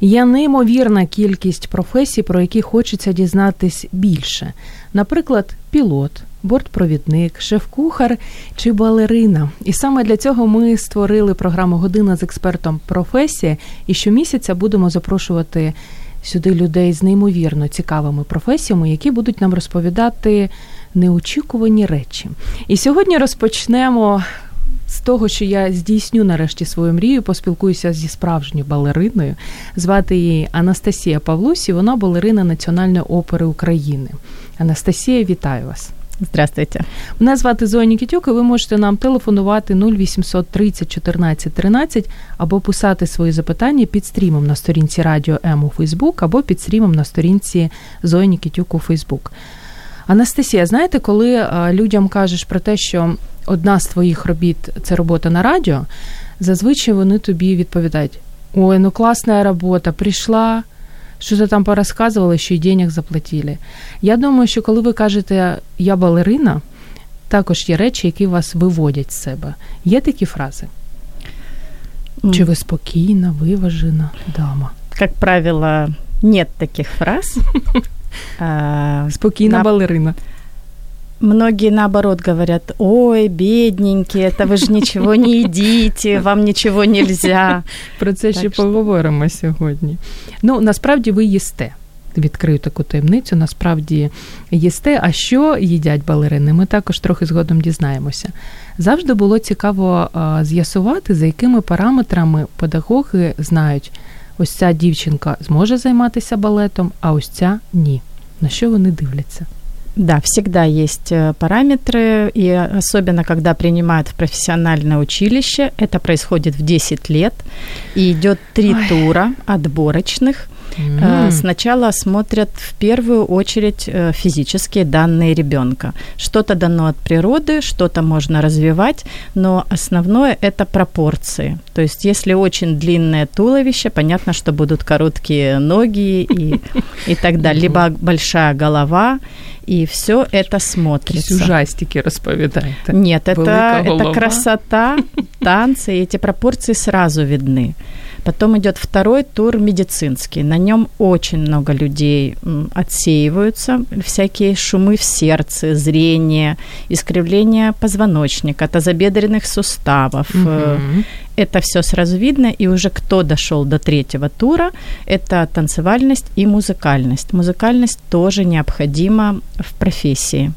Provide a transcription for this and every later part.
Є неймовірна кількість професій, про які хочеться дізнатись більше. Наприклад, пілот, бортпровідник, шеф-кухар чи балерина. І саме для цього ми створили програму Година з експертом професія. І щомісяця будемо запрошувати сюди людей з неймовірно цікавими професіями, які будуть нам розповідати неочікувані речі. І сьогодні розпочнемо з того, що я здійсню нарешті свою мрію, поспілкуюся зі справжньою балериною. Звати її Анастасія Павлусі. Вона балерина Національної опери України. Анастасія, вітаю вас. Здравствуйте. Мене звати Зоя Нікітюк, і ви можете нам телефонувати 0800 30 14 13 або писати свої запитання під стрімом на сторінці Радіо М у Фейсбук, або під стрімом на сторінці Зої Нікітюк у Фейсбук. Анастасія, знаєте, коли людям кажеш про те, що одна з твоїх робіт це робота на радіо, зазвичай вони тобі відповідають: ой, ну класна робота, прийшла. Що то там порозказували, що й денег заплатили. Я думаю, що коли ви кажете я балерина, також є речі, які вас виводять з себе. Є такі фрази? Mm. Чи ви спокійна, виважена дама? Как правило, нет таких фраз. Спокійна балерина. Многие, наоборот, говорят, ой, бедненькие, это вы же ничего не едите, вам нічого нельзя. Про це так ще що... поговоримо сьогодні. Ну, насправді ви їсте. Відкрию таку таємницю, насправді їсте. А що їдять балерини? Ми також трохи згодом дізнаємося. Завжди було цікаво з'ясувати, за якими параметрами педагоги знають, ось ця дівчинка зможе займатися балетом, а ось ця ні. На що вони дивляться? Да, всегда есть э, параметры, и особенно когда принимают в профессиональное училище, это происходит в 10 лет, и идет три Ой. тура отборочных. Mm. Сначала смотрят в первую очередь э, физические данные ребенка. Что-то дано от природы, что-то можно развивать, но основное это пропорции. То есть, если очень длинное туловище, понятно, что будут короткие ноги и, и так далее, либо большая голова, и все это смотрится. Якісь ужастики розповідаєте. Нет, это, это красота, танцы, и эти пропорции сразу видны. Потом идет второй тур медицинский. На нем очень много людей отсеиваются. Всякие шумы в сердце, зрение, искривление позвоночника, тазобедренных суставов. Угу. Это все сразу видно. И уже кто дошел до третьего тура, это танцевальность и музыкальность. Музыкальность тоже необходима в профессии.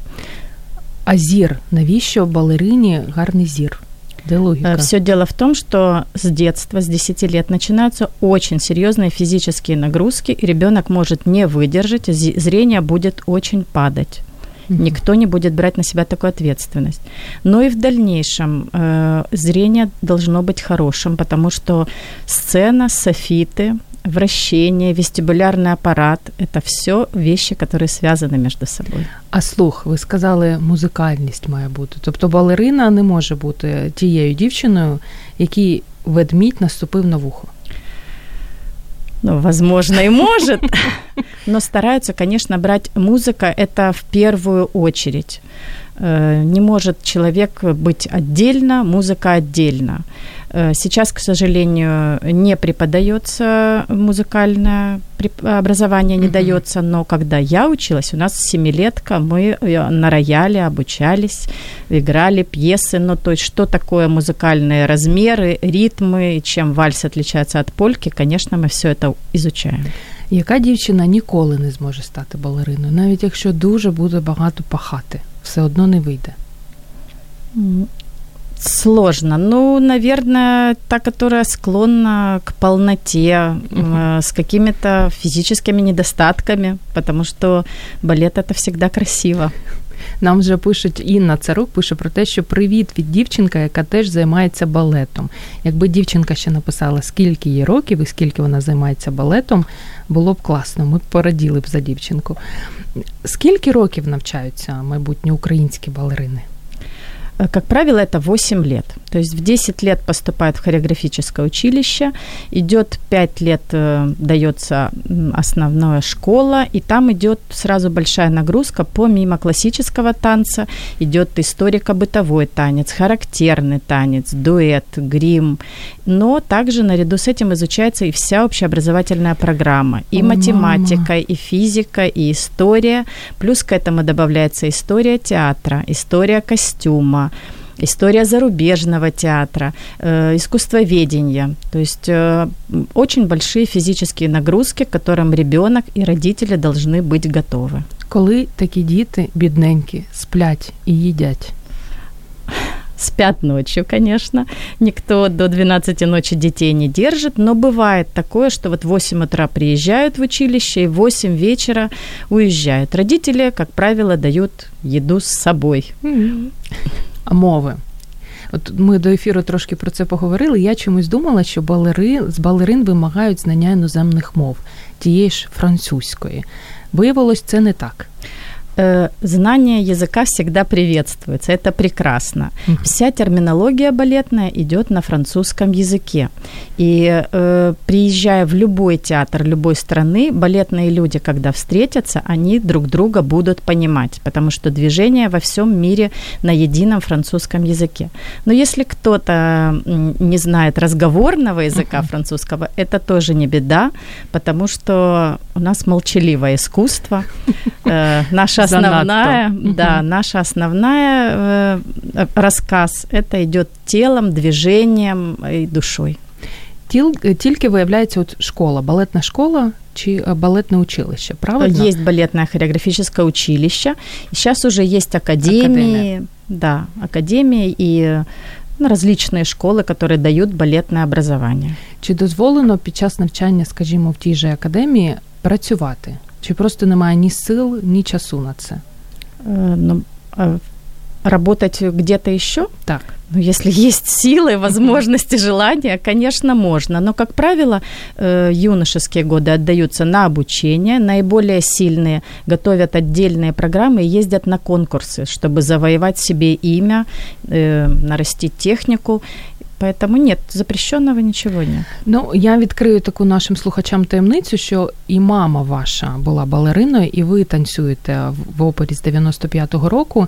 А зір? Навіщо балерині гарний зір? Да логика. Все дело в том, что с детства, с 10 лет начинаются очень серьезные физические нагрузки, и ребенок может не выдержать, зрение будет очень падать. Никто не будет брать на себя такую ответственность. Но и в дальнейшем э, зрение должно быть хорошим, потому что сцена, софиты, вращение, вестибулярный аппарат – это все вещи, которые связаны между собой. А слух, ви сказали, музикальність має бути. Тобто балерина не може бути тією дівчиною, якій ведмідь наступив на вухо. Ну, возможно, и может, но стараются, конечно, брать музыка это в первую очередь. Э, не может человек быть отдельно, музыка отдельно. Э, сейчас, к сожалению, не преподается музыкальное образование, не mm-hmm. дается, но когда я училась, у нас семилетка, мы э, на рояле обучались, играли пьесы, ну то есть что такое музыкальные размеры, ритмы, чем вальс отличается от польки, конечно, мы все это изучаем. Яка дівчина ніколи не зможе стати балериною, навіть якщо дуже буде багато пахати, все одно не вийде. Сложно. Ну, наверное, та, которая склонна к полноте, uh-huh. с какими-то физическими недостатками, потому что балет это всегда красиво. Нам вже пишуть Інна Царук пише про те, що привіт від дівчинка, яка теж займається балетом. Якби дівчинка ще написала, скільки їй років і скільки вона займається балетом, було б класно. Ми б пораділи б за дівчинку. Скільки років навчаються майбутні українські балерини? Э, как правило, это 8 лет. То есть в 10 лет поступает в хореографическое училище, идет 5 лет, э, дается основная школа, и там идет сразу большая нагрузка. Помимо классического танца идет историко-бытовой танец, характерный танец, дуэт, грим. Но также наряду с этим изучается и вся общеобразовательная программа. И О, математика, мама. и физика, и история. Плюс к этому добавляется история театра, история костюма, история зарубежного театра, э, искусствоведение. То есть э, очень большие физические нагрузки, к которым ребенок и родители должны быть готовы. Коли такі діти бідненькі сплять і їдять? спят ночью, конечно. Никто до 12 ночи детей не держит, но бывает такое, что вот в 8 утра приезжают в училище и в 8 вечера уезжают. Родители, как правило, дают еду с собой. Mm-hmm. Мови. От ми до ефіру трошки про це поговорили. Я чомусь думала, що балери з балерин вимагають знання іноземних мов, тієї ж французької. Виявилось, це не так. Э, знание языка всегда приветствуется, это прекрасно. Uh-huh. Вся терминология балетная идет на французском языке. И э, приезжая в любой театр любой страны, балетные люди, когда встретятся, они друг друга будут понимать, потому что движение во всем мире на едином французском языке. Но если кто-то не знает разговорного языка uh-huh. французского, это тоже не беда, потому что у нас молчаливое искусство. Э, наша основная, да, угу. наша основная э, рассказ это идет телом, движением и душой. Тіл, тільки виявляється от школа, балетна школа чи балетне училище, правильно? Есть балетное хореографическое училище. И сейчас уже есть академии, Академия. да, академии и ну, различные школи, які дають балетне образование. Чи дозволено під час навчання, скажімо, в тій же академії працювати? Чи просто немає ні сил, ні часу на це? Э, ну, а работать где-то еще? Так. Ну, если есть силы, возможности, желания, конечно, можно. Но, как правило, э, юношеские годы отдаются на обучение. Наиболее сильные готовят отдельные программы и ездят на конкурсы, чтобы завоевать себе имя, э, нарастить технику. Поэтому нет, запрещенного ничего нет. Ну, я відкрию таку нашим слухачам таємницю, що і мама ваша була балериною, і ви танцюєте в опері з 95-го року.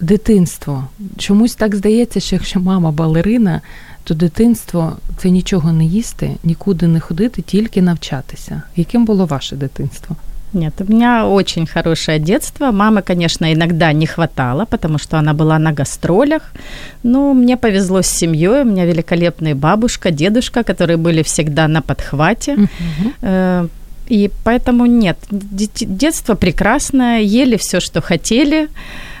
Дитинство. Чомусь так здається, що якщо мама балерина, то дитинство це нічого не їсти, нікуди не ходити, тільки навчатися. Яким було ваше дитинство? Нет, у меня очень хорошее детство. Мамы, конечно, иногда не хватало, потому что она была на гастролях. Но мне повезло с семьей. У меня великолепная бабушка, дедушка, которые были всегда на подхвате. Uh-huh. И поэтому нет, детство прекрасное, ели все, что хотели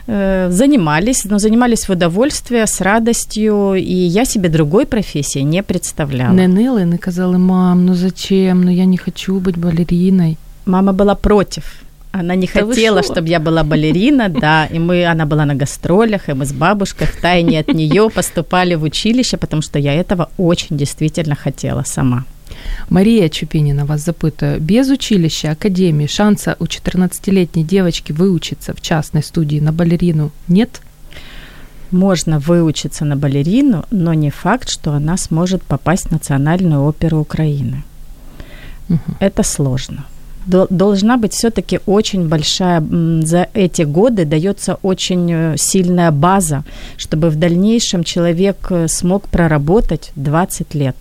э, занимались, но занимались в удовольствие, с радостью, и я себе другой профессии не представляла. Не нили, не казали, мам, ну зачем, ну я не хочу быть балериной. Мама была против. Она не да хотела, чтобы я была балерина, да, и мы, она была на гастролях, и мы с бабушкой в тайне от нее поступали в училище, потому что я этого очень действительно хотела сама. Мария Чупинина вас запытаю. Без училища, академии, шанса у 14-летней девочки выучиться в частной студии на балерину нет? Можно выучиться на балерину, но не факт, что она сможет попасть в Национальную оперу Украины. Угу. Это сложно должна быть все-таки очень большая, за эти годы дается очень э, сильная база, чтобы в дальнейшем человек э, смог проработать 20 лет.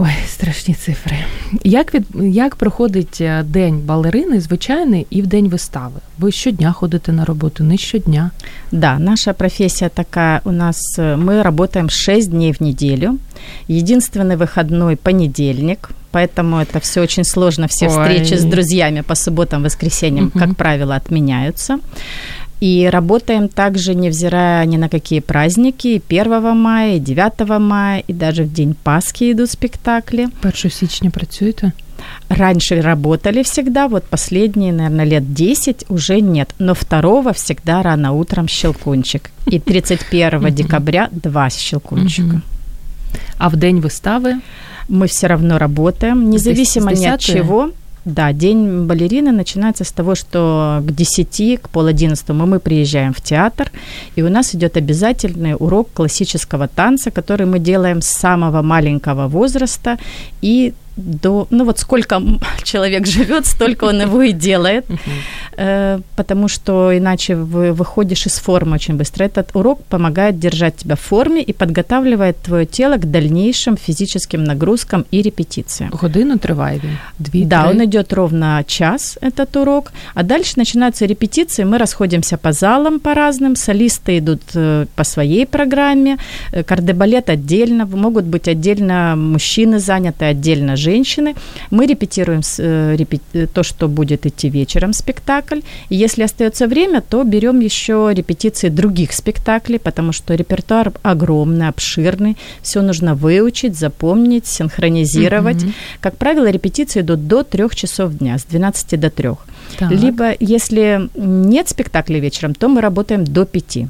Ой, страшні цифри. Як від як проходить е, день балерини, звичайний, і в день вистави? Ви щодня ходите на роботу, не щодня? Да, наша профессия такая. У нас э, мы работаем 6 дней в неделю. Единственный выходной понедельник, поэтому это все очень сложно. Все Ой. встречи с друзьями по субботам, воскресеньям, угу. как правило, отменяются. И работаем также, невзирая ни на какие праздники, 1 мая, 9 мая, и даже в день Пасхи идут спектакли. 1 січня працюєте? Раньше работали всегда, вот последние, наверное, лет 10 уже нет. Но второго всегда рано утром щелкунчик. И 31 декабря два щелкунчика. А в день выставы? Мы все равно работаем, независимо ни от чего. Да, день балерины начинается с того, что к 10, к пол одиннадцатому мы приезжаем в театр, и у нас идет обязательный урок классического танца, который мы делаем с самого маленького возраста и до, ну вот сколько человек живет, столько он его и делает, э, потому что иначе вы выходишь из формы очень быстро. Этот урок помогает держать тебя в форме и подготавливает твое тело к дальнейшим физическим нагрузкам и репетициям. Годину триває він? Дві, Да, три? он идет ровно час, этот урок, а дальше начинаются репетиции, мы расходимся по залам по разным, солисты идут э, по своей программе, э, кардебалет отдельно, могут быть отдельно мужчины заняты, отдельно женщины. Мы репетируем э, репе- э, то, что будет идти вечером спектакль. И если остается время, то берем еще репетиции других спектаклей, потому что репертуар огромный, обширный. Все нужно выучить, запомнить, синхронизировать. Как правило, репетиции идут до трех часов дня, с 12 до 3. Так. Либо, если нет спектакля вечером, то мы работаем до 5.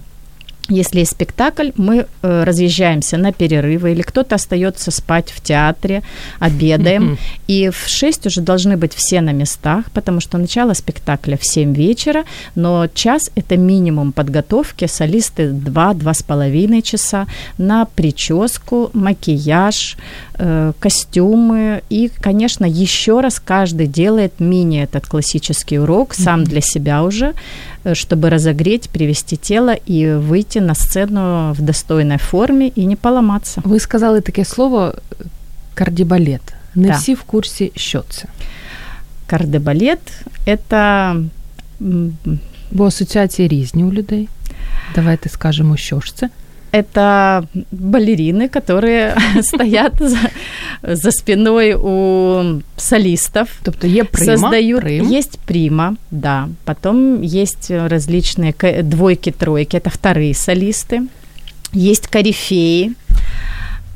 Если есть спектакль, мы э, разъезжаемся на перерывы, или кто-то остается спать в театре, обедаем. И в 6 уже должны быть все на местах, потому что начало спектакля в 7 вечера, но час – это минимум подготовки. Солисты 2-2 с половиной часа на прическу, макияж, э, костюмы. И, конечно, еще раз каждый делает мини этот классический урок, сам для себя уже, чтобы разогреть, привести тело и выйти на сцену в достойной форме и не поломаться. Ви сказали таке слово е, кардібалет. Не Да. всі в курсі, що це. Кардебалет – это м, Бо асоціації різні у людей. Давайте скажемо, що ж це. это балерины, которые стоят за, за спиной у солистов. Тобто є прима, создают, прим. есть прима, да. Потом есть различные ка- двойки, тройки, это вторые солисты. Есть корифеи.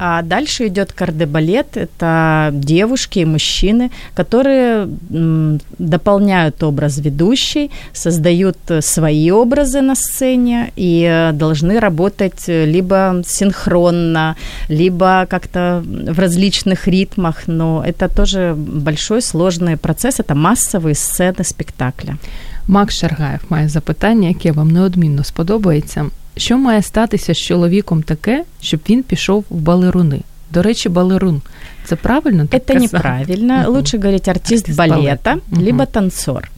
А дальше идет кардебалет, это девушки и мужчины, которые м, дополняют образ ведущей, создают э, свои образы на сцене и э, должны работать э, либо синхронно, либо как-то в различных ритмах, но это тоже большой сложный процесс, это массовые сцены спектакля. Макс Шаргаєв має запитання, яке вам неодмінно сподобається. Що має статися з чоловіком таке, щоб він пішов в балеруни? До речі, балерун. Це правильно? так Это казати? неправильно. Мгм. Лучше говорить артист, Артист балета, балета. Мгм. либо танцор.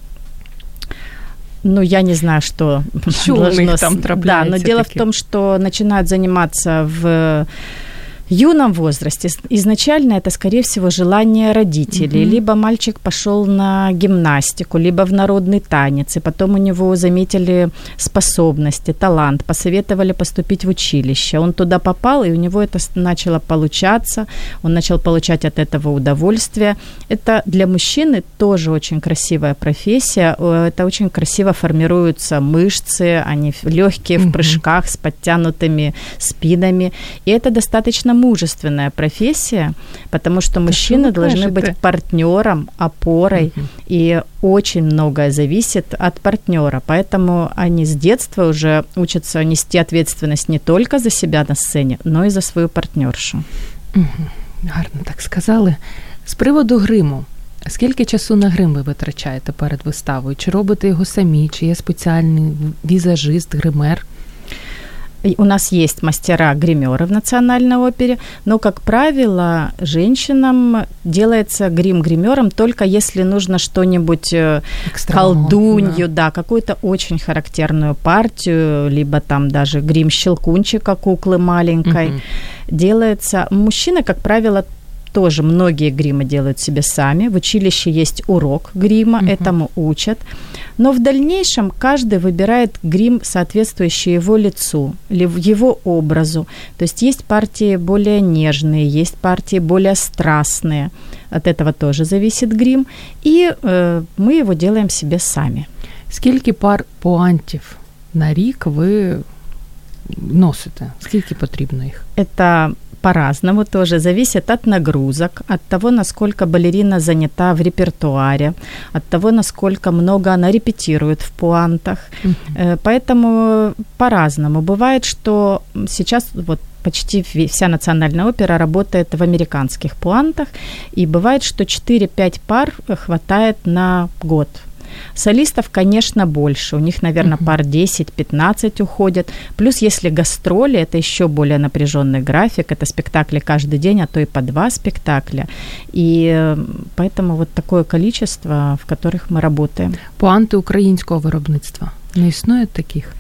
Ну, я не знаю, что Что у должно них с- там Да, но трапляется дело в таки? том, что начинают заниматься в юном возрасте изначально это, скорее всего, желание родителей. Мгм. Либо мальчик пошел на гимнастику, либо в народный танец, и потом у него заметили способности, талант, посоветовали поступить в училище. Он туда попал, и у него это начало получаться, он начал получать от этого удовольствие. Это для мужчины тоже очень красивая профессия, это очень красиво формируются мышцы, они легкие в прыжках с подтянутыми спинами, и это достаточно мужественная профессия, потому что мужчины вы должны быть кажете? партнером, опорой, Мгм. и очень многое зависит от партнера, поэтому они с детства уже учатся нести ответственность не только за себя на сцене, но и за свою партнершу. Гарно так сказали. З приводу гриму. Скільки часу на грим ви витрачаєте перед виставою? Чи робите його самі, чи є спеціальний візажист, гример? У нас есть мастера-гримеры в Национальной опере, но, как правило, женщинам делается грим гримером только если нужно что-нибудь э, колдунью, да. какую-то очень характерную партию, либо там даже грим щелкунчика куклы маленькой Мгм. делается. Мужчины, как правило, тоже многие гримы делают себе сами. В училище есть урок грима, Мгм. этому учат. Но в дальнейшем каждый выбирает грим, соответствующий его лицу, или в его образу. То есть есть партии более нежные, есть партии более страстные. От этого тоже зависит грим. И э, мы его делаем себе сами. Скільки пар пуантів на рік ви носите? Скільки потрібно їх? Это по-разному тоже зависит от нагрузок, от того, насколько балерина занята в репертуаре, от того, насколько много она репетирует в пуантах. Uh-huh. Поэтому по-разному. Бывает, что сейчас вот почти вся национальная опера работает в американских пуантах, и бывает, что 4-5 пар хватает на год – Солистов, конечно, больше. У них, наверное, uh-huh. пар 10-15 уходит. Плюс, если гастроли, это еще более напряженный график. Это спектакли каждый день, а то и по два спектакля. И э, поэтому вот такое количество, в которых мы работаем. Пуанти українського виробництва. Не існує таких?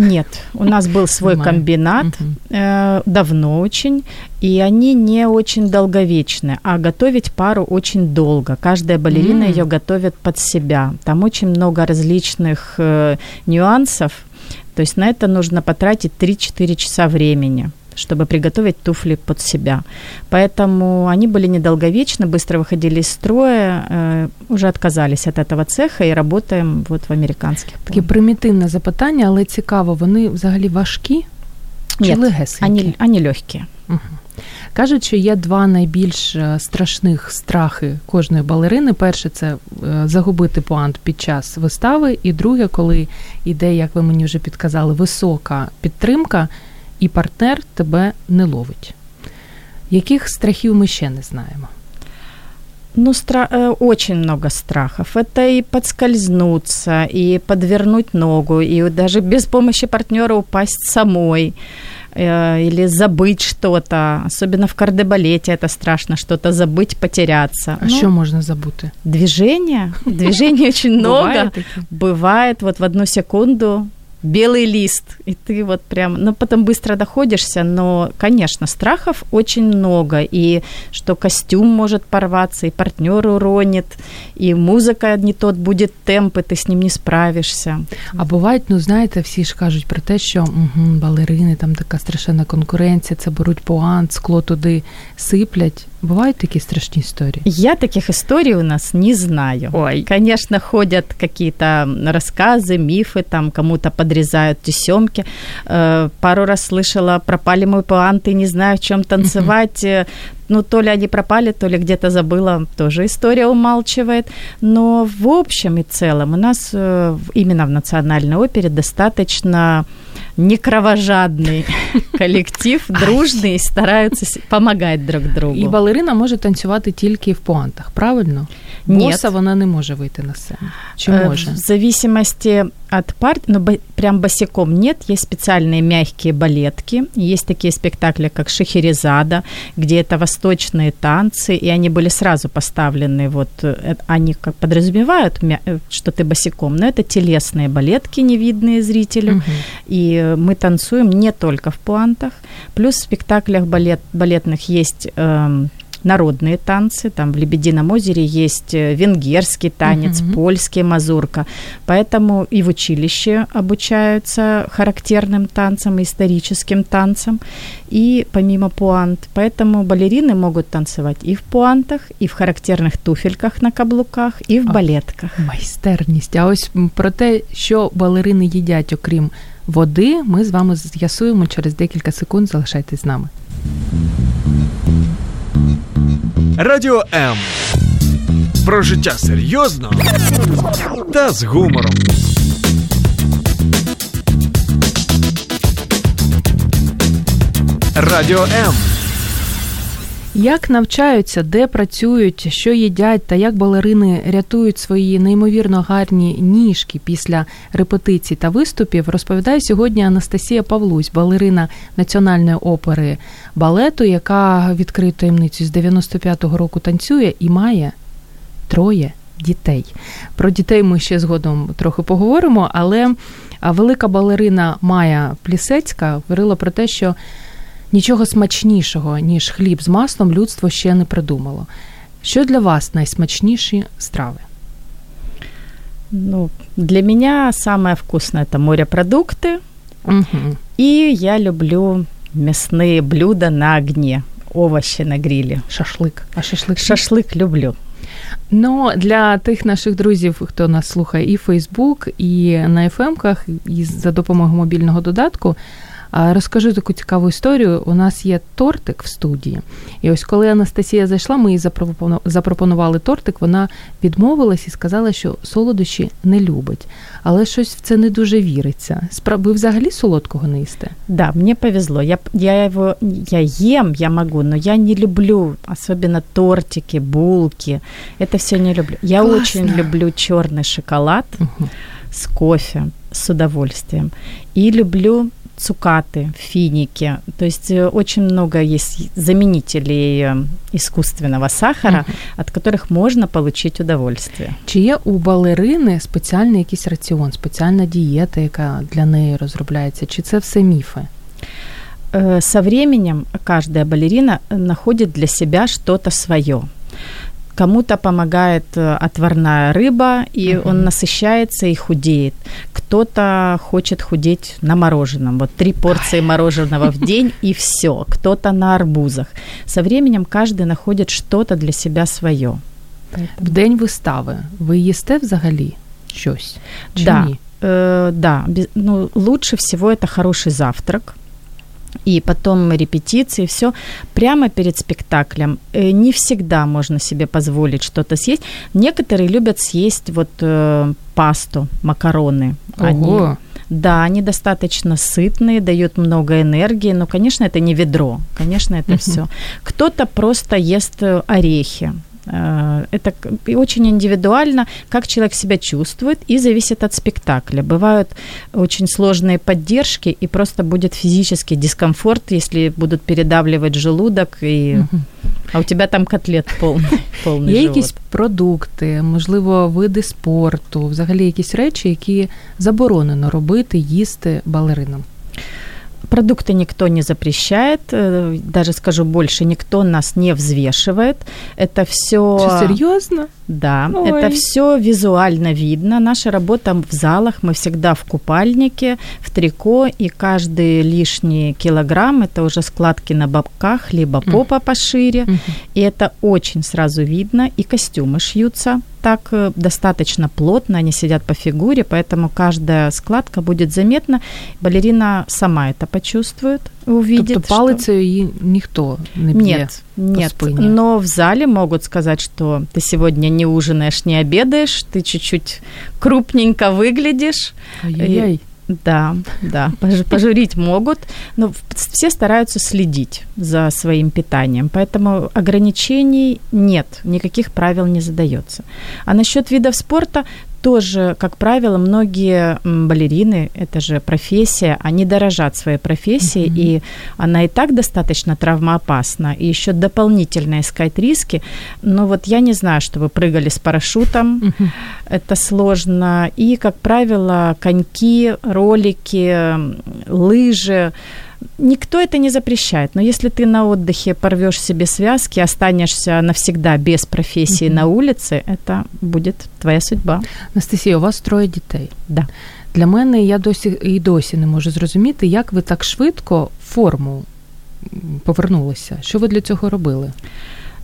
Нет, у нас был свой Понимаю. комбинат э, давно очень, и они не очень долговечны, а готовить пару очень долго. Каждая балерина mm. ее готовит под себя. Там очень много различных э, нюансов. То есть на это нужно потратить 3-4 часа времени чтобы приготовить туфли под себя. Поэтому они были недолговечны, быстро выходили из строя, э, уже отказались от этого цеха і работаем вот в американських. Таке примітивне запитання, але цікаво, вони взагалі важкі чи легесенькі? Вони, вони легкі. Угу. Кажуть, що є два найбільш е, страшних страхи кожної балерини. Перше це е, загубити пуант під час вистави, і друге, коли йде, як ви мені вже підказали, висока підтримка, і партнер тебе не ловить. Яких страхів ми ще не знаємо? Ну, стра- э, очень много страхов. Это и подскользнуться, и подвернуть ногу, и даже без помощи партнера упасть самой э, или забыть что-то. Особенно в кардебалете это страшно, что-то забыть, потеряться. А ну, что можно забыть? Движение. Движений очень много. Бывает вот в одну секунду белый лист, и ты вот прям, ну, потом быстро доходишься, но, конечно, страхов очень много, и что костюм может порваться, и партнер уронит, и музыка не тот будет темп, и ты с ним не справишься. А бувають, ну знаєте, всі ж кажуть про те, що угу, балерини, там така страшенна конкуренція, це беруть пуант, скло туди сиплять. Бывают такие страшные истории? Я таких историй у нас не знаю. Ой. Конечно, ходят какие-то рассказы, мифы, там кому-то подрезают тесемки. Э, пару раз слышала, пропали мой пуанты, не знаю, в чем танцевать. Ну, то ли они пропали, то ли где-то забыла, тоже история умалчивает. Но в общем и целом у нас э, именно в национальной опере достаточно не кровожадный коллектив, дружный, стараются помогать друг другу. І балерина може танцювати тільки в пуантах, правильно? Боса вона не може вийти на сцену. Чи э, може? В зависимости от парт, ну, прям босиком нет, есть специальные мягкие балетки, есть такие спектакли, как Шахерезада, где это восточные танцы, и они были сразу поставлены, вот, э, они как подразумевают, э, что ты босиком, но это телесные балетки, невидные зрителю, угу. и мы танцуем не только в пуантах, плюс в спектаклях балет, балетных есть э, народные танцы. Там в Лебедином озере есть э, венгерский танец, угу. польский мазурка. Поэтому и в училище обучаются характерным танцам, историческим танцам. И помимо пуант. Поэтому балерины могут танцевать и в пуантах, и в характерних туфельках на каблуках, і в балетках. Майстерність. А ось про те, що балерини їдять, окрім води, ми з вами з'ясуємо через декілька секунд. Залишайтесь з нами. Радіо М. Про життя серйозно та з гумором. Радіо М. Як навчаються, де працюють, що їдять, та як балерини рятують свої неймовірно гарні ніжки після репетицій та виступів, розповідає сьогодні Анастасія Павлусь, балерина національної опери балету, яка відкрив таємницю з 95-го року танцює і має троє дітей. Про дітей ми ще згодом трохи поговоримо, але велика балерина Майя Плісецька говорила про те, що Нічого смачнішого, ніж хліб з маслом, людство ще не придумало. Що для вас найсмачніші страви? Ну, для меня самое вкусное это морепродукты. Угу. И я люблю мясные блюда на огне, овощи на гриле. Шашлык. А шашлык? Шашлык люблю. Ну, для тих наших друзів, хто нас слухає і Фейсбук, і на FM-ках, і за допомогою мобільного додатку. Розкажу таку цікаву історію. У нас є тортик в студії. І ось коли Анастасія зайшла, ми їй запропонували тортик, вона відмовилась і сказала, що солодощі не любить. Але щось в це не дуже віриться. Ви взагалі солодкого не їсте? Да, мне повезло. Я, я его я ем, я могу, но я не люблю, особенно тортики, булки. Это все не люблю. Я Классно. очень люблю черный шоколад угу. с кофе, с удовольствием. И люблю цукаты, финики. То есть э, очень много есть заменителей э, искусственного сахара, uh от которых можно получить удовольствие. Чи є у балерини спеціальний якийсь раціон, спеціальна дієта, яка для неї розробляється? Чи це все міфи? Э, со временем каждая балерина находит для себя что-то свое. Кому-то помогает э, отварная рыба, и угу. он насыщается и худеет. Кто-то хочет худеть на мороженом. Вот три порции мороженого в день и все. Кто-то на арбузах. Со временем каждый находит что-то для себя свое. В день вистави ви їсте взагалі щось? Чи да, ні? Э, да, ну, лучше всего это хороший завтрак и потом репетиции, все прямо перед спектаклем. Э, не всегда можно себе позволить что-то съесть. Некоторые любят съесть вот э, пасту, макароны. Ого. Они, да, они достаточно сытные, дают много энергии, но, конечно, это не ведро, конечно, это все. Кто-то просто ест э, орехи. Э, это очень индивидуально, как человек себя чувствует, и зависит от спектакля. Бывают очень сложные поддержки, и просто будет физический дискомфорт, если будут передавливать желудок, и... а у тебя там котлет повний, повний Є живот. якісь продукти, можливо, види спорту, взагалі якісь речі, які заборонено робити, їсти балеринам? Продукты никто не запрещает, э, даже скажу больше, никто нас не взвешивает. Это все... Что, серьезно? Да, Ой. это все визуально видно. Наша работа в залах, мы всегда в купальнике, в трико, и каждый лишний килограмм это уже складки на боках, либо попа mm. пошире. Mm-hmm. И это очень сразу видно. И костюмы шьются так э, достаточно плотно, они сидят по фигуре, поэтому каждая складка будет заметна. Балерина сама это почувствует, увидит. Тобто палицею її ніхто не б'є Нет, нет. Спині. Но в зале могут сказать, что ты сегодня не ужинаешь, не обедаешь, ты чуть-чуть крупненько выглядишь. Ай-яй-яй. Да, да, пожурить могут, но все стараются следить за своим питанием, поэтому ограничений нет, никаких правил не задается. А насчет видов спорта тоже, как правило, многие балерины, это же профессия, они дорожат своей профессией, mm-hmm. и она и так достаточно травмоопасна, и еще дополнительно искать риски. Но вот я не знаю, что вы прыгали с парашютом, mm-hmm. это сложно. И, как правило, коньки, ролики, лыжи, Никто это не запрещает, но если ты на отдыхе порвешь себе связки, останешься навсегда без профессии mm-hmm. на улице, это будет твоя судьба. Анастасія, у вас троє дітей. Да. Для мене я досі і досі не можу зрозуміти, як ви так швидко форму повернулися. Що ви для цього робили?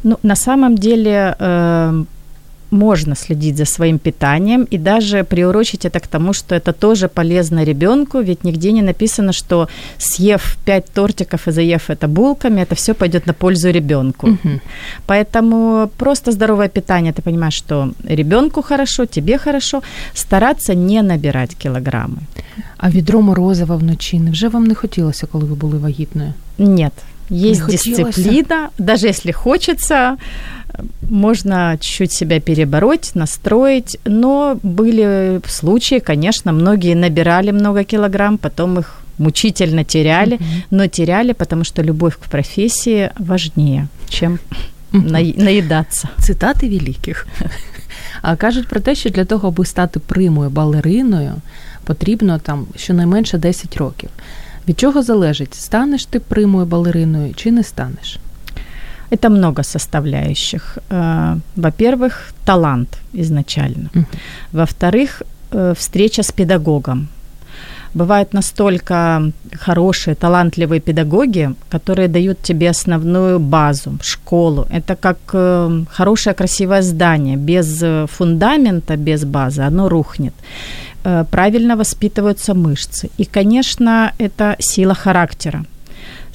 Ну, на самом деле, э, можно следить за своим питанием и даже приурочить это к тому, что это тоже полезно ребенку, ведь нигде не написано, что съев 5 тортиков и заев это булками, это все пойдет на пользу ребенку. Угу. Поэтому просто здоровое питание, ты понимаешь, что ребенку хорошо, тебе хорошо, стараться не набирать килограммы. А відро морозива вночі, невже вам не хотілося, коли ви були вагітною? Нет, есть дисциплина, даже если хочется, можно чуть-чуть себя перебороть, настроить, но были случаи, конечно, многие набирали много килограмм, потом их мучительно теряли, mm-hmm. но теряли, потому что любовь к профессии важнее, чем mm-hmm. наїдатися. Цитати великих. А кажуть про те, що для того, аби стати примою балериною, потрібно там щонайменше 10 років. Від чого залежить, станеш ти примою балериною чи не станеш? Это много составляющих. Э, во-первых, талант изначально. Uh-huh. Во-вторых, э, встреча с педагогом. Бывают настолько хорошие, талантливые педагоги, которые дают тебе основную базу, школу. Это как э, хорошее, красивое здание. Без фундамента, без базы оно рухнет правильно воспитываются мышцы. И, конечно, это сила характера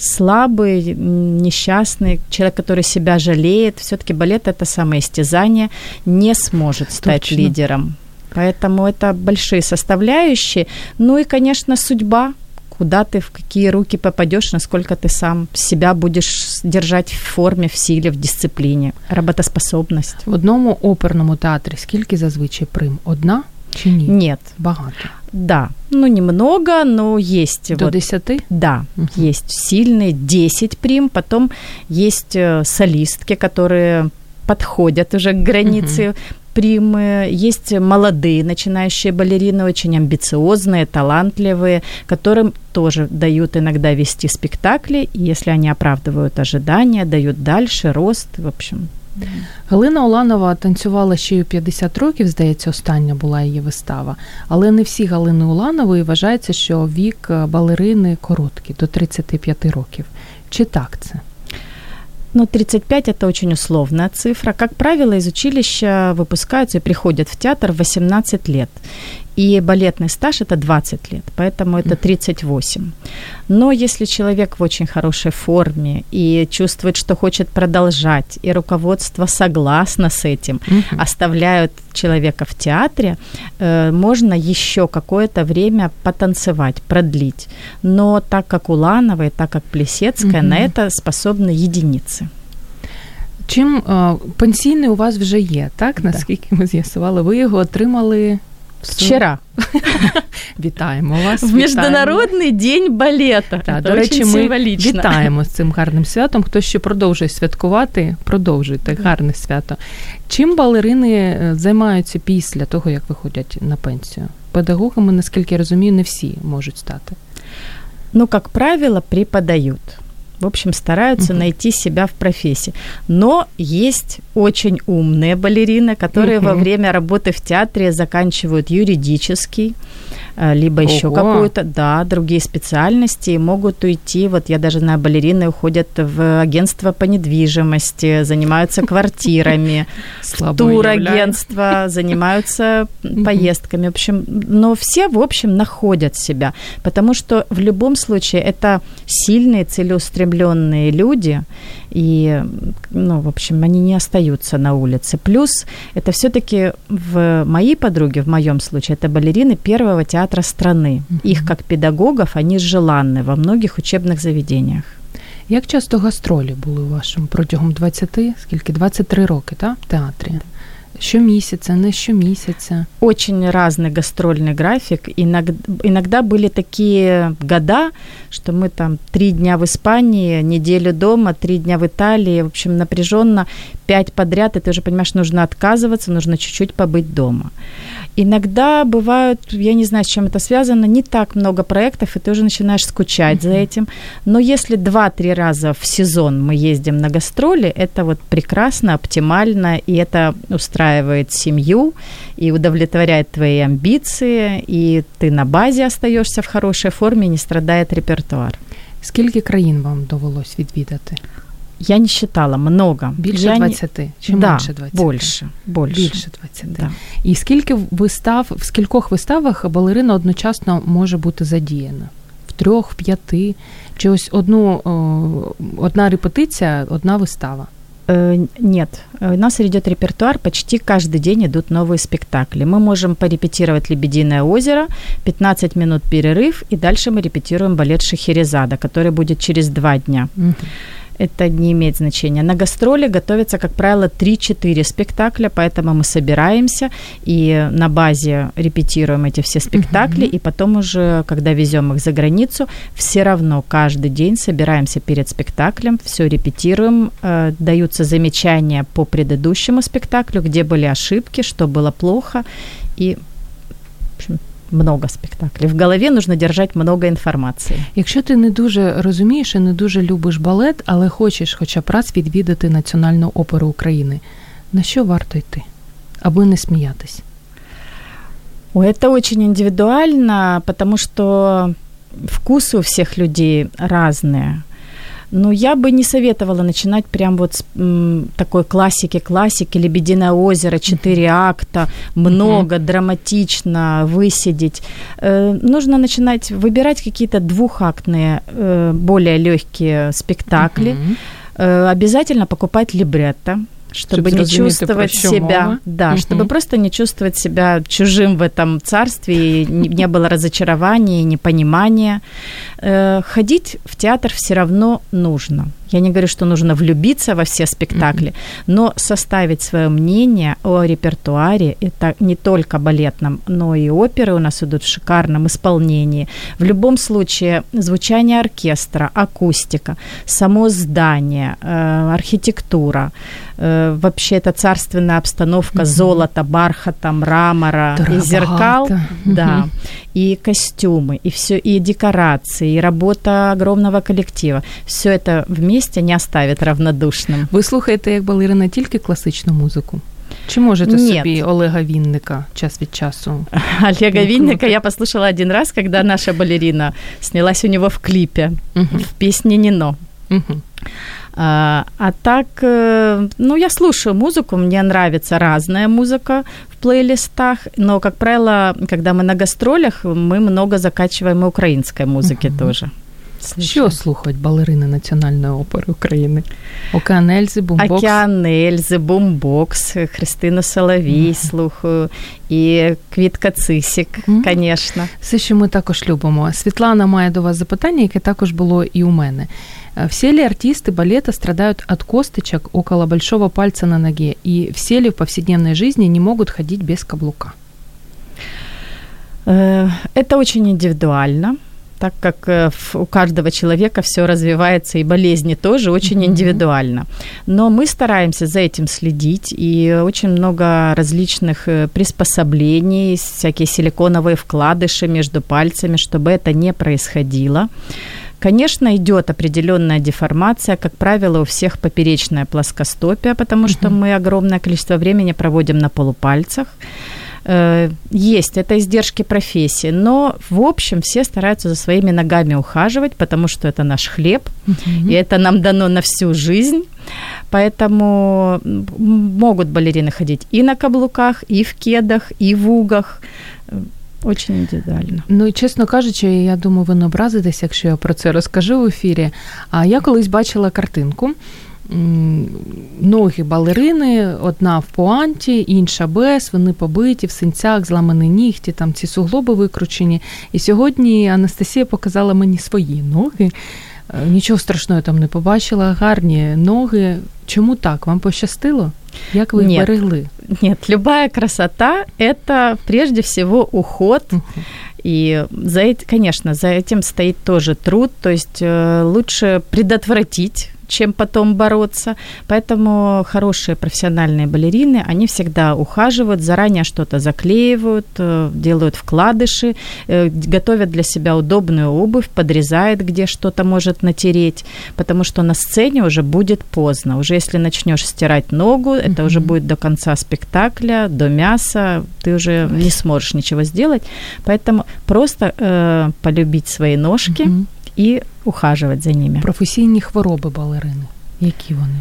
слабый, несчастный, человек, который себя жалеет, все-таки балет это самоистязание, не сможет стать Точно. лидером. Поэтому это большие составляющие. Ну и, конечно, судьба, куда ты, в какие руки попадешь, насколько ты сам себя будешь держать в форме, в силе, в дисциплине, работоспособность. В одному оперному театрі скільки зазвичай прим? Одна чи ні? Нет. Багато. Да, ну немного, но есть. До вот, 10? Да, угу. есть сильные 10 прим, потом есть э, солистки, которые подходят уже к границе угу. примы, есть молодые начинающие балерины, очень амбициозные, талантливые, которым тоже дают иногда вести спектакли, и если они оправдывают ожидания, дают дальше рост, в общем, Галина Уланова танцювала ще й у 50 років, здається, остання була її вистава. Але не всі Галини Уланової вважається, що вік балерини короткий, до 35 років. Чи так це? Ну, 35 – это очень условная цифра. Как правило, из училища выпускаются и приходят в театр 18 лет. И балетный стаж – это 20 лет, поэтому это 38. Но если человек в очень хорошей форме и чувствует, что хочет продолжать, и руководство согласно с этим, оставляют человека в театре, э, можно еще какое-то время потанцевать, продлить. Но так как Уланова и так как Плесецкая, на это способны единицы. Чим е, пенсійний у вас вже є, так? Наскільки ми з'ясували, ви його отримали Вчора. Вітаємо вас. В Міжнародний день балета. Так, до речі, ми символічно. вітаємо з цим гарним святом. Хто ще продовжує святкувати, продовжуйте гарне свято. Чим балерини е, займаються після того, як виходять на пенсію? Педагогами, наскільки я розумію, не всі можуть стати. Ну, як правило, преподают. В общем, стараются uh-huh. найти себя в профессии. Но есть очень умные балерины, которые uh-huh. во время работы в театре заканчивают юридический, либо еще Ого. какую-то, да, другие специальности, могут уйти. Вот я даже знаю, балерины уходят в агентство по недвижимости, занимаются квартирами, турагентство, занимаются поездками. В общем, но все, в общем, находят себя, потому что в любом случае это сильные, целеустремленные люди, и, ну, в общем, они не остаются на улице. Плюс это все-таки в моей подруге, в моем случае, это балерины первого театра страны. Их как педагогов, они желанны во многих учебных заведениях. Як часто гастролі були у вашому протягом 20, скільки 23 роки, так, в театрі? Щомесяца, не щомесяца. Очень разный гастрольный график. Иногда, иногда были такие года, что мы там три дня в Испании, неделю дома, три дня в Италии. В общем, напряженно пять подряд, и ты уже понимаешь, нужно отказываться, нужно чуть-чуть побыть дома. Иногда бывают, я не знаю, с чем это связано, не так много проектов, и ты уже начинаешь скучать mm-hmm. за этим. Но если два-три раза в сезон мы ездим на гастроли, это вот прекрасно, оптимально, и это устраивает семью, и удовлетворяет твои амбиции, и ты на базе остаешься в хорошей форме, не страдает репертуар. Скільки країн вам довелось відвідати? Я не считала, много. Більше я 20? Не... Чи да, менше 20? Більше, більше. Більше 20. Да. І скільки вистав, в скількох виставах балерина одночасно може бути задіяна? В трьох, в п'яти? Чи ось одну, одна репетиція, одна вистава? Э, нет, у нас идет репертуар, почти каждый день идут новые спектакли. Мы можем порепетировать «Лебединое озеро», 15 минут перерыв, и дальше мы репетируем балет «Шахерезада», который будет через два дня. Угу это не имеет значения. На гастроли готовятся, как правило, 3-4 спектакля, поэтому мы собираемся и на базе репетируем эти все спектакли, uh-huh. и потом уже, когда везем их за границу, все равно каждый день собираемся перед спектаклем, все репетируем, э, даются замечания по предыдущему спектаклю, где были ошибки, что было плохо, и в общем, много спектаклів. В голові нужно держати много інформації. Якщо ти не дуже розумієш і не дуже любиш балет, але хочеш хоча б раз відвідати Національну оперу України, на що варто йти, аби не сміятись? Ой, это очень индивидуально, потому что вкусы у всех людей разные. Но я бы не советовала начинать прям вот с м, такой классики-классики, «Лебединое озеро», четыре акта, много, mm-hmm. драматично высидеть. Э, нужно начинать выбирать какие-то двухактные, э, более легкие спектакли. Mm-hmm. Э, обязательно покупать либретто, чтобы, не чувствовать себя, мова. да, угу. чтобы просто не чувствовать себя чужим в этом царстве, и не было разочарования, непонимания. Э, ходить в театр все равно нужно. Я не говорю, что нужно влюбиться во все спектакли, mm-hmm. но составить свое мнение о репертуаре, это не только балетном, но и оперы у нас идут в шикарном исполнении. В любом случае, звучание оркестра, акустика, само здание, э, архитектура, э, вообще это царственная обстановка, mm-hmm. золото, бархата, мрамора Дороговато. и зеркал, mm-hmm. да, и костюмы, и все, и декорации, и работа огромного коллектива. Все это вместе не оставит равнодушным. Ви слухаєте, як балерина, тільки класичну музику? Чи можете Нет. собі Олега Вінника час від часу? Олега ну, Винника я послушала один раз, когда наша балерина снялась у него в клипе, uh-huh. в песне «Нино». Uh-huh. А, а так, э, ну, я слушаю музыку, мне нравится разная музыка в плейлистах, но, как правило, когда мы на гастролях, мы много закачиваем и украинской музыки uh-huh. тоже. Слушай. Що слухають балерини Національної опери України? Океан Ельзи, бумбокс? Океан Ельзи, бумбокс, Христину Соловій mm. слухаю, і Квітка Цисік, звісно. Mm. Все, що ми також любимо. Світлана має до вас запитання, яке також було і у мене. Все ли артисты балета страдают от косточек около большого пальца на ноге, и все ли в повседневной жизни не могут ходить без каблука? Это очень индивидуально так как э, у каждого человека все развивается, и болезни тоже очень mm-hmm. индивидуально. Но мы стараемся за этим следить, и очень много различных э, приспособлений, всякие силиконовые вкладыши между пальцами, чтобы это не происходило. Конечно, идет определенная деформация, как правило, у всех поперечная плоскостопия, потому что mm-hmm. мы огромное количество времени проводим на полупальцах. Э, есть, это издержки профессии, но в общем все стараются за своими ногами ухаживать, потому что это наш хлеб, mm-hmm. и это нам дано на всю жизнь. Поэтому могут балерины ходить и на каблуках, и в кедах, и в угах. Очень індивідуально. Ну і чесно кажучи, я думаю, ви не образитесь, якщо я про це розкажу в ефірі. А я колись бачила картинку ноги балерини, одна в пуанті, інша без, вони побиті, в синцях, зламані нігті, там ці суглоби викручені. І сьогодні Анастасія показала мені свої ноги. Е, нічого страшного там не побачила, гарні ноги. Чому так? Вам пощастило? Як ви їх берегли? Нет, любая красота – это прежде всего уход. Uh-huh. И за это, конечно, за этим стоит тоже труд. То есть э, лучше предотвратить чем потом бороться. Поэтому хорошие профессиональные балерины, они всегда ухаживают, заранее что-то заклеивают, э, делают вкладыши, э, готовят для себя удобную обувь, подрезают, где что-то может натереть, потому что на сцене уже будет поздно. Уже если начнешь стирать ногу, это mm-hmm. уже будет до конца спектакля, до мяса, ты уже не сможешь ничего сделать. Поэтому просто э, полюбить свои ножки. Mm-hmm і ухаживать за ними. Професійні хвороби балерини. Які вони?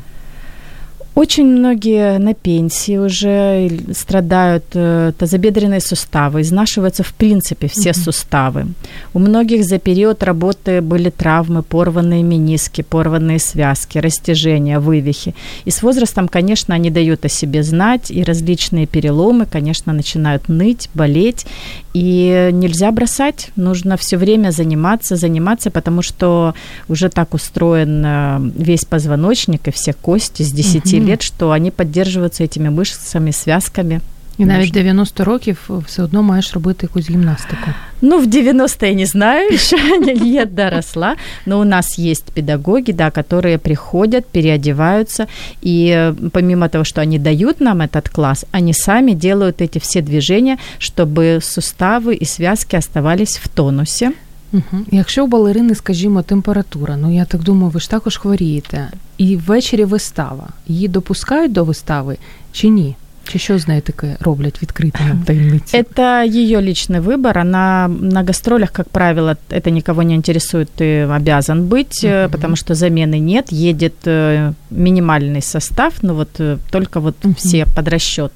Очень многие на пенсии уже страдают э, тазобедренные суставы, изнашиваются в принципе все mm-hmm. суставы. У многих за период работы были травмы, порванные мениски, порванные связки, растяжения, вывихи. И с возрастом, конечно, они дают о себе знать, и различные переломы, конечно, начинают ныть, болеть. И нельзя бросать, нужно все время заниматься, заниматься, потому что уже так устроен э, весь позвоночник и все кости с 10 mm-hmm. лет, что они поддерживаются этими мышцами, связками. І навіть 90 років все одно маєш робити якусь гімнастику. Ну, в 90 я не знаю, еще не доросла, но у нас есть педагоги, да, которые приходят, переодеваются, и э, помимо того, что они дают нам этот класс, они сами делают эти все движения, чтобы суставы и связки оставались в тонусе. Угу. Якщо у балерини, скажімо, температура, ну я так думаю, ви ж також хворієте, і ввечері вистава, її допускають до вистави чи ні? Чи що з нею таке роблять відкрито нам таємниці? Это ее личный выбор. Она на гастролях, как правило, это никого не интересует, ты обязан быть, uh-huh. потому что замены нет. Едет э, минимальный состав, ну вот э, только вот uh-huh. все под расчет.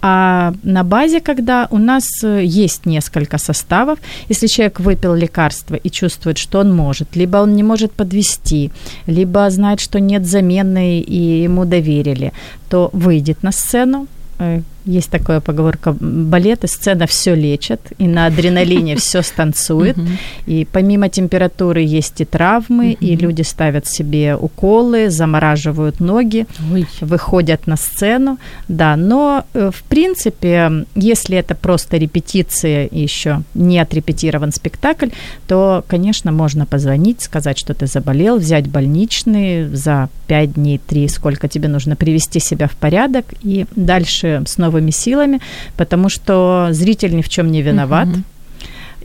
А на базе, когда у нас э, есть несколько составов, если человек выпил лекарство и чувствует, что он может, либо он не может подвести, либо знает, что нет замены и ему доверили, то выйдет на сцену, Э, есть такая поговорка, балет и сцена все лечат, и на адреналине все станцует, и помимо температуры есть и травмы, и люди ставят себе уколы, замораживают ноги, выходят на сцену, да, но э, в принципе, если это просто репетиция еще не отрепетирован спектакль, то, конечно, можно позвонить, сказать, что ты заболел, взять больничный за 5 дней, 3, сколько тебе нужно привести себя в порядок, и дальше с новыми силами, потому что зритель ни в чем не виноват. Uh-huh.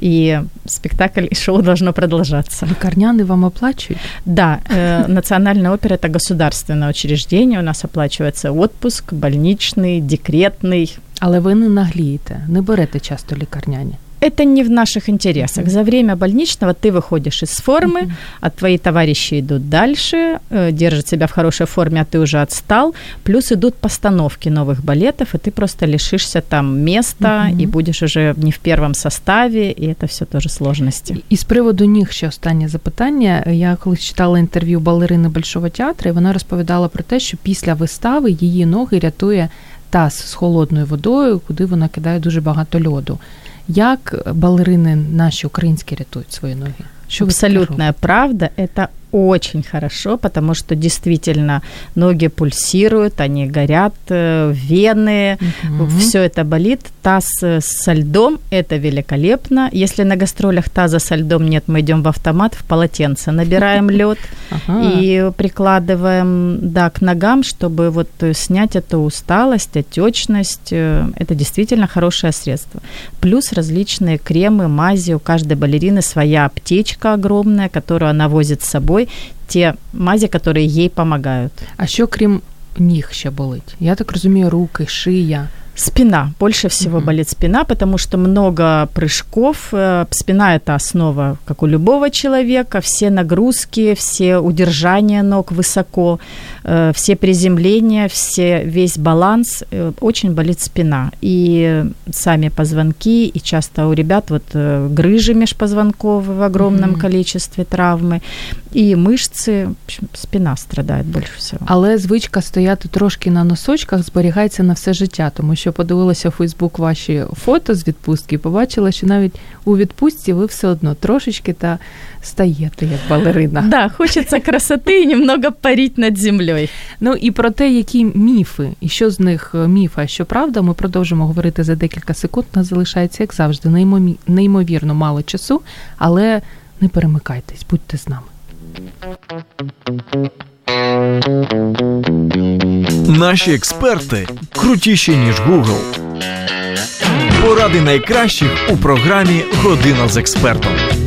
И спектакль и шоу должно продолжаться. Лекарняны вам оплачивают? Да, э, Национальная опера – это государственное учреждение, у нас оплачивается отпуск, больничный, декретный. Але ви не наглієте, не берете часто лікарняні? это не в наших интересах. За время больничного ты выходишь из формы, а твои товарищи идут дальше, э, держат себя в хорошей форме, а ты уже отстал. Плюс идут постановки новых балетов, и ты просто лишишься там места и будешь уже не в первом составе, и это все тоже сложности. І з приводу ніг ще останнє запитання. Я колись читала інтерв'ю балерини Большого театру, і вона розповідала про те, що після вистави її ноги рятує таз з холодною водою, куди вона кидає дуже багато льоду. Як балерини наші українські рятують свої ноги? Что Абсолютная правда. Это очень хорошо, потому что действительно ноги пульсируют, они горят, э, вены, угу. все это болит. Таз э, со льдом – это великолепно. Если на гастролях таза со льдом нет, мы идем в автомат, в полотенце, набираем лед и прикладываем да, к ногам, чтобы вот э, снять эту усталость, отечность. Это действительно хорошее средство. Плюс различные кремы, мази. У каждой балерины своя аптечка огромная, которую она возит с собой те мази, которые ей помогают. А що крім ніг ще болить? Я так розумію, руки, шия. Спина. Больше всего mm-hmm. болит спина, потому что много прыжков. Э, спина – это основа, как у любого человека. Все нагрузки, все удержания ног высоко, э, все приземления, все, весь баланс. Э, очень болит спина. И сами позвонки, и часто у ребят вот грыжи межпозвонковые в огромном mm-hmm. количестве травмы. І мишці, спина страдає більше всього. Але звичка стояти трошки на носочках зберігається на все життя, тому що подивилася у Фейсбук ваші фото з відпустки і побачила, що навіть у відпустці ви все одно трошечки та стаєте як балерина. Да, хочеться красоти і немного паріть над землею. Ну і про те, які міфи, і що з них е, міф, а що правда, ми продовжимо говорити за декілька секунд. Нас залишається, як завжди, неймовірно мало часу, але не перемикайтесь, будьте з нами. Наші експерти крутіші ніж Google. Поради найкращих у програмі Година з експертом.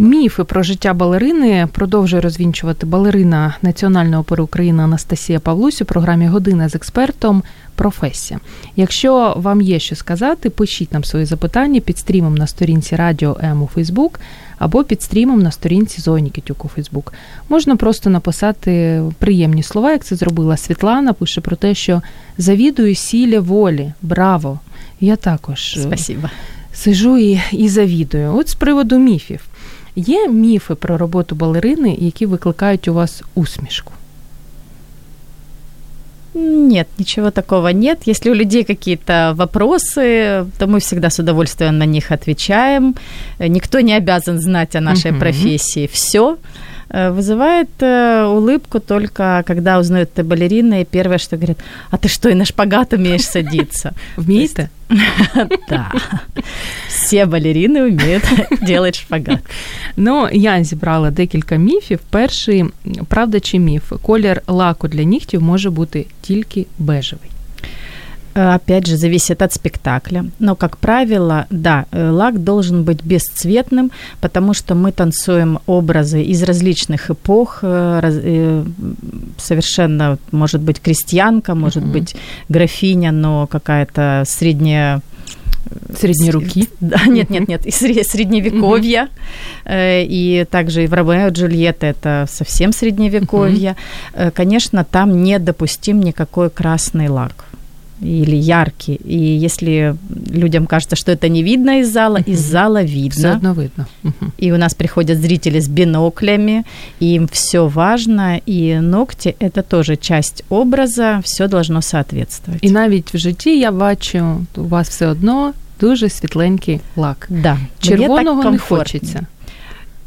Міфи про життя балерини продовжує розвінчувати балерина Національної опери України Анастасія Павлусь у програмі Година з експертом. Професія. Якщо вам є що сказати, пишіть нам свої запитання під стрімом на сторінці Радіо М у Фейсбук або під стрімом на сторінці Зої Нікітюк у Фейсбук. Можна просто написати приємні слова, як це зробила Світлана. Пише про те, що завідую сілля волі. Браво! Я також е, Спасибо. сижу і, і завідую. От з приводу міфів. Є міфи про роботу балерини, які викликають у вас усмішку? Нет, ничего такого нет. Если у людей какие-то вопросы, то мы всегда с удовольствием на них отвечаем. Никто не обязан знать о нашей uh-huh. профессии все. Э, вызывает э, улыбку только, когда узнают ты балерина, и первое, что говорят, а ты что, и на шпагат умеешь садиться? Вместе? Да. Все балерини вміють робити шпагат. Ну, я зібрала декілька міфів. Перший, правда чи міф? Колір лаку для нігтів може бути тільки бежевий. Э, опять же, зависит от спектакля. Но, как правило, да, э, лак должен быть бесцветным, потому что мы танцуем образы из различных эпох. Э, совершенно, может быть, крестьянка, может mm-hmm. быть, графиня, но какая-то средняя Средней руки? Да, нет, нет, нет, и средневековья. И также и в Ромео и Джульетта это совсем средневековье. Конечно, там недопустим никакой красный лак или яркий. И если людям кажется, что это не видно из зала, uh-huh. из зала видно. Все одно видно. Uh-huh. И у нас приходят зрители с биноклями, и им все важно, и ногти – это тоже часть образа, все должно соответствовать. І навіть в житті я бачу, у вас все одно дуже світленький лак. Да. Червоного не хочеться.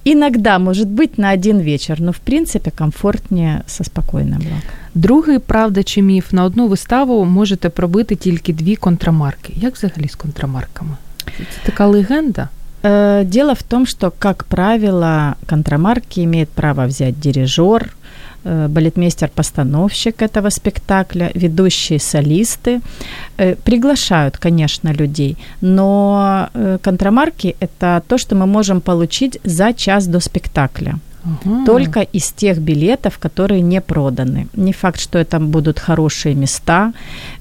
Иногда, может быть, на один вечер, но в принципе комфортнее со спокойным лаком. Другий, правда чи міф, на одну виставу можете пробити тільки дві контрамарки. Як взагалі з контрамарками? Це така легенда? Э, дело в том, что, как правило, контрамарки имеет право взять дирижер, э, балетмейстер-постановщик этого спектакля, ведущие солисты. Э, приглашают, конечно, людей, но контрамарки – это то, что мы можем получить за час до спектакля. Ага. Только из тех билетов, которые не проданы. Не факт, что это будут хорошие места,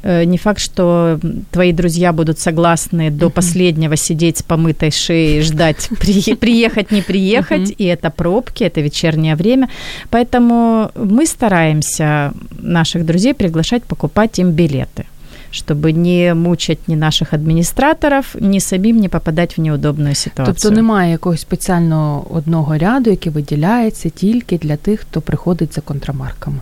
э, не факт, что твои друзья будут согласны до последнего сидеть с помытой шеей, ждать при, приехать, не приехать, и это пробки, это вечернее время. Поэтому мы стараемся наших друзей приглашать покупать им билеты чтобы не мучать ні наших адміністраторів, ні самим не попадати в неудобну ситуацію. Тобто немає якогось спеціального одного ряду, який виділяється тільки для тих, хто приходить за контрамарками?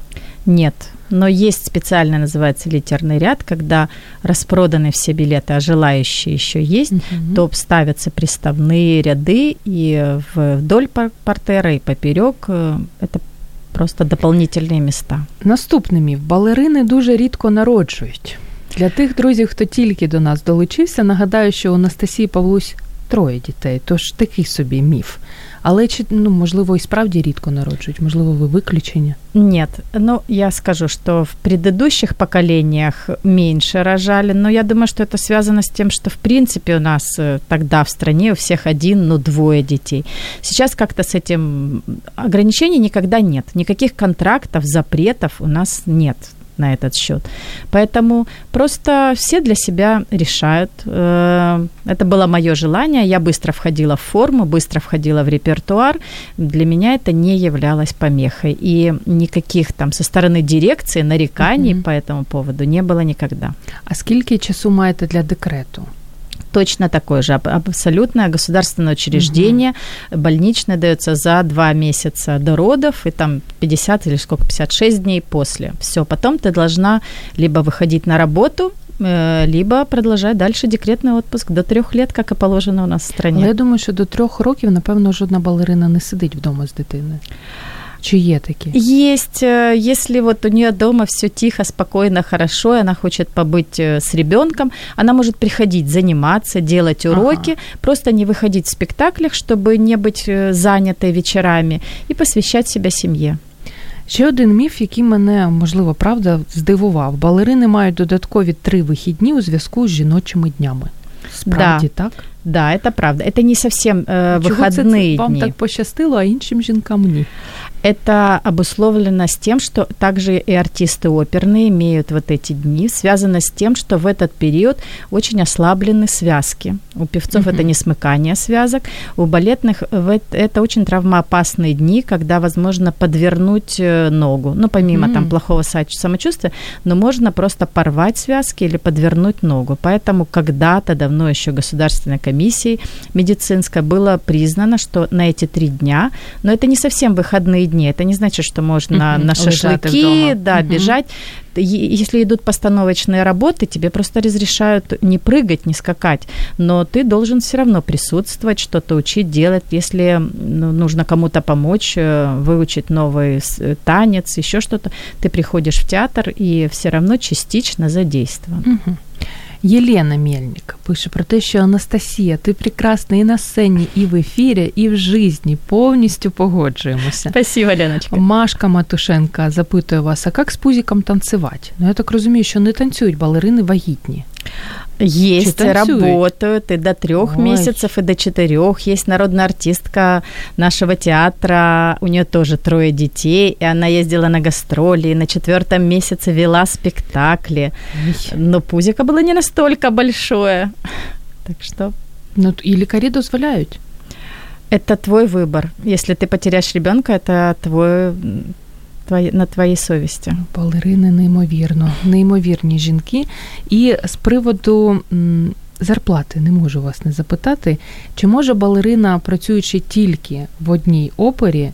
Нет, но есть специально называется литерный ряд, когда распроданы все билеты, а желающие еще есть, uh-huh. то ставятся приставные ряды и вдоль портера и поперек э, это просто дополнительные места. Наступний міф. Балерини дуже рідко народжують. Для тих друзів, хто тільки до нас долучився, нагадаю, що у Анастасії Павлусь троє дітей, тож такий собі міф. Але чи ну можливо і справді рідко народжують? Можливо, ви виключення? Нет, ну я скажу, что в предыдущих поколениях меньше рожали, но я думаю, что это связано с тем, что в принципе у нас э, тогда в стране у всех один, ну двое детей. Сейчас как-то с этим ограничений никогда нет, никаких контрактов, запретов у нас нет на этот счет. Поэтому просто все для себя решают. Э, это было мое желание. Я быстро входила в форму, быстро входила в репертуар. Для меня это не являлось помехой. И никаких там со стороны дирекции нареканий mm-hmm. по этому поводу не было никогда. А сколько часу маєте для декрету? Точно такое же, абсолютное государственное учреждение, угу. больничное дается за два месяца до родов, и там 50 или сколько, 56 дней после. Все, потом ты должна либо выходить на работу, э, либо продолжать дальше декретний отпуск до трьох лет, як і положено у нас в стране. Але я думаю, що до трьох років, напевно, жодна балерина не сидить вдома з дитиною. Чи є такі? Есть, э, если вот у нее дома все тихо, спокойно, хорошо, и она хочет побыть э, с ребенком, она может приходить заниматься, делать уроки, ага. просто не выходить в спектаклях, чтобы не быть э, занятой вечерами и посвящать себя семье. Ще один міф, який мене, можливо, правда, здивував. Балерини мають додаткові три вихідні у зв'язку з жіночими днями. Справді да. так? Да, это правда. Это не совсем э, Чого выходные це, Вам так пощастило, а іншим жінкам ні. Это обусловлено с тем, что также и артисты оперные имеют вот эти дни, связано с тем, что в этот период очень ослаблены связки. У певцов mm-hmm. это не смыкание связок, у балетных это очень травмоопасные дни, когда возможно подвернуть э, ногу. Ну, помимо mm-hmm. там плохого самочувствия, но можно просто порвать связки или подвернуть ногу. Поэтому когда-то давно еще государственной комиссией медицинской было признано, что на эти три дня, но это не совсем выходные дни. Это не значит, что можно uh-huh. на шашлыки, да, uh-huh. бежать. Если идут постановочные работы, тебе просто разрешают не прыгать, не скакать, но ты должен все равно присутствовать, что-то учить, делать. Если ну, нужно кому-то помочь, э, выучить новый э, танец, еще что-то, ты приходишь в театр и все равно частично задействован. Uh-huh. Єлена Мельник пише про те, що Анастасія, ти прекрасна і на сцені, і в ефірі, і в житті. Повністю погоджуємося. Спасибо, Леночка. Машка Матушенка запитує вас, а як з пузіком танцювати? Ну, я так розумію, що не танцюють балерини вагітні. Есть, работают и до трех Ой. месяцев, и до четырех. Есть народная артистка нашего театра, у нее тоже трое детей, и она ездила на гастроли, и на четвертом месяце вела спектакли. Ой. Но пузико было не настолько большое. Так что... Ну, и лекари дозволяют. Это твой выбор. Если ты потеряешь ребенка, это твой твої, на твоїй совісті. Балерини неймовірно, неймовірні жінки. І з приводу зарплати не можу вас не запитати, чи може балерина, працюючи тільки в одній опері,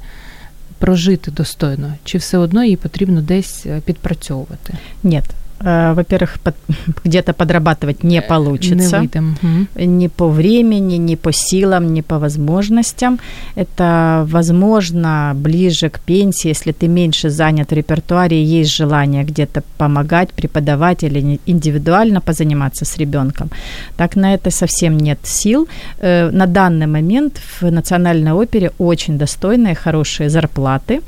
прожити достойно, чи все одно їй потрібно десь е, підпрацьовувати? Ні. Э, во-первых, под, где-то подрабатывать не э, получится. Не выйдем. Ни по времени, ни по силам, ни по возможностям. Это, возможно, ближе к пенсии, если ты меньше занят в репертуаре, есть желание где-то помогать, преподавать или индивидуально позаниматься с ребенком. Так на это совсем нет сил. Э, на данный момент в Национальной опере очень достойные, хорошие зарплаты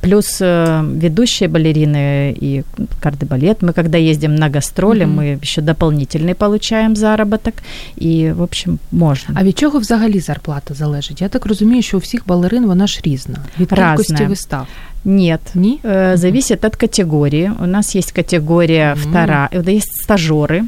плюс э, ведущие балерины и кардебалет. Мы когда ездим на гастроли, mm-hmm. мы еще дополнительный получаем заработок. І, в общем, можна. А від чого взагалі зарплата залежить? Я так розумію, що у всіх балерин вона ж різна. Від кількості вистав. Нет, Не? Э, зависит от категории. У нас есть категория mm-hmm. вторая, есть стажеры,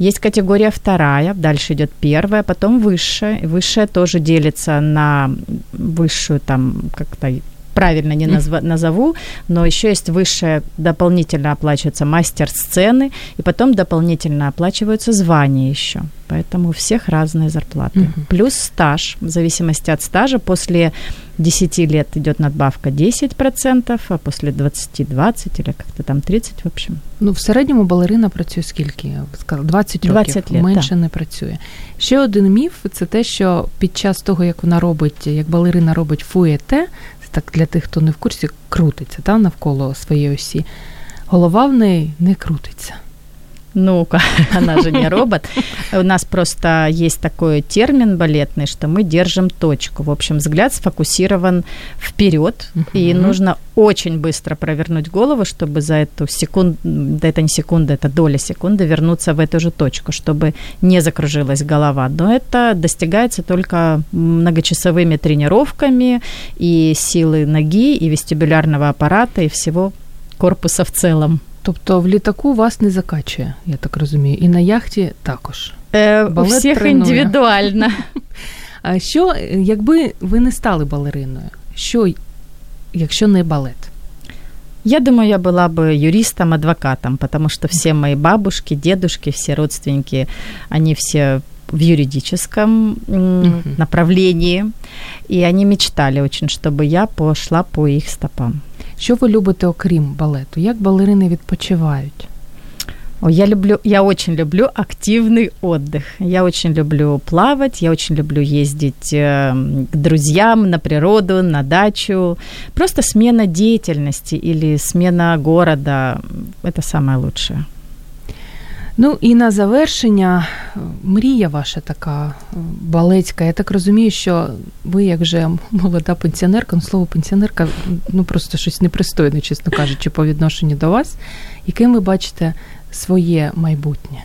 есть категория вторая, дальше идет первая, потом высшая. Высшая тоже делится на высшую там как-то правильно не назва- назову, но еще есть высшее, дополнительно оплачивается мастер сцены, и потом дополнительно оплачиваются звания еще. Поэтому у всех разные зарплаты. Угу. Плюс стаж, в зависимости от стажа, после 10 лет идет надбавка 10%, а после 20 20 или как-то там 30, в общем. Ну, в середньому балерина працює скільки? Я сказала, 20 років, 20 лет, менше да. не працює. Ще один міф це те, що під час того, як вона робить, як балерина робить фуєте, так для тих, хто не в курсі, крутиться та, навколо своєї осі. Голова в неї не крутиться. Ну, она же не робот. У нас просто есть такой термин балетный, что мы держим точку. В общем, взгляд сфокусирован вперед, и нужно очень быстро провернуть голову, чтобы за эту секунду, да это не секунда, это доля секунды вернуться в эту же точку, чтобы не закружилась голова. Но это достигается только многочасовыми тренировками и силы ноги, и вестибулярного аппарата, и всего корпуса в целом. Тобто в літаку вас не закачує, я так розумію, і на яхті також. Е, У всіх тренує. індивідуально. А що, якби ви не стали балериною? Що, якщо не балет? Я думаю, я была бы юристом, адвокатом, потому что все мои бабушки, дедушки, все родственники, они все в юридическом uh-huh. направлении, и они мечтали очень, чтобы я пошла по их стопам. Що ви любите окрім балету? Як балерини відпочивають? О, я люблю, я очень люблю активный отдых. Я очень люблю плавать, я очень люблю ездить э, к друзьям на природу, на дачу. Просто смена деятельности или смена города – это самое лучшее. Ну і на завершення, мрія ваша така балецька. Я так розумію, що ви, як же молода пенсіонерка, ну слово пенсіонерка, ну просто щось непристойне, чесно кажучи, по відношенню до вас, яким ви бачите своє майбутнє?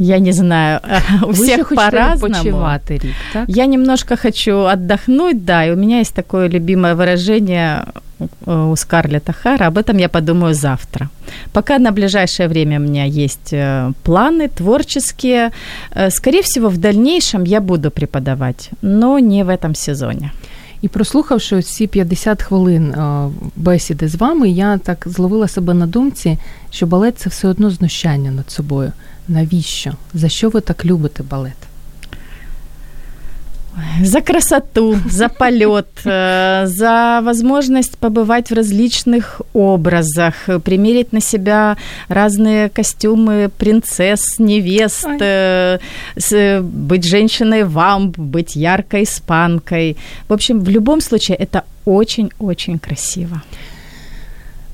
Я не знаю, у Вы всех по-разному. Рик, так? Я немножко хочу отдохнуть, да, и у меня есть такое любимое выражение у Скарлетта Хара, об этом я подумаю завтра. Пока на ближайшее время у меня есть э, планы творческие. Э, скорее всего, в дальнейшем я буду преподавать, но не в этом сезоне. І прослухавши ці 50 хвилин бесіди з вами, я так зловила себе на думці, що балет це все одно знущання над собою. Навіщо? За що ви так любите балет? За красоту, за полет, э, за возможность побывать в различных образах, примерить на себя разные костюмы принцесс, невест, Ой. Э, быть женщиной-вамп, быть яркой испанкой. В общем, в любом случае это очень-очень красиво.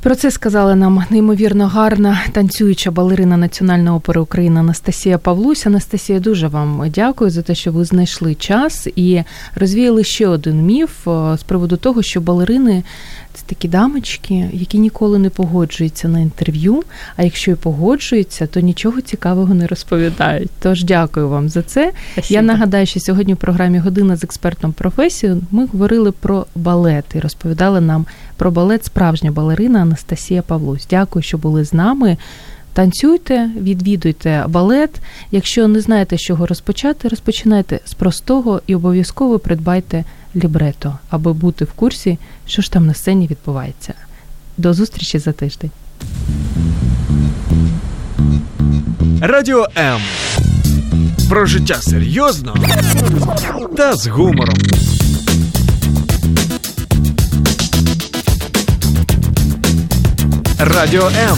Про це сказала нам неймовірно гарна танцююча балерина Національної опери України Анастасія Павлусь. Анастасія, дуже вам дякую за те, що ви знайшли час і розвіяли ще один міф е, з приводу того, що балерини це такі дамочки, які ніколи не погоджуються на інтерв'ю. А якщо і погоджуються, то нічого цікавого не розповідають. Тож дякую вам за це. Спасибо. Я нагадаю, що сьогодні в програмі Година з експертом професію ми говорили про балет і розповідали нам про балет справжня балерина Анастасія Павлусь. Дякую, що були з нами. Танцюйте, відвідуйте балет. Якщо не знаєте, з чого розпочати, розпочинайте з простого і обов'язково придбайте лібрето, аби бути в курсі, що ж там на сцені відбувається. До зустрічі за тиждень. Радіо М. Про життя серйозно та з гумором. Радіо М.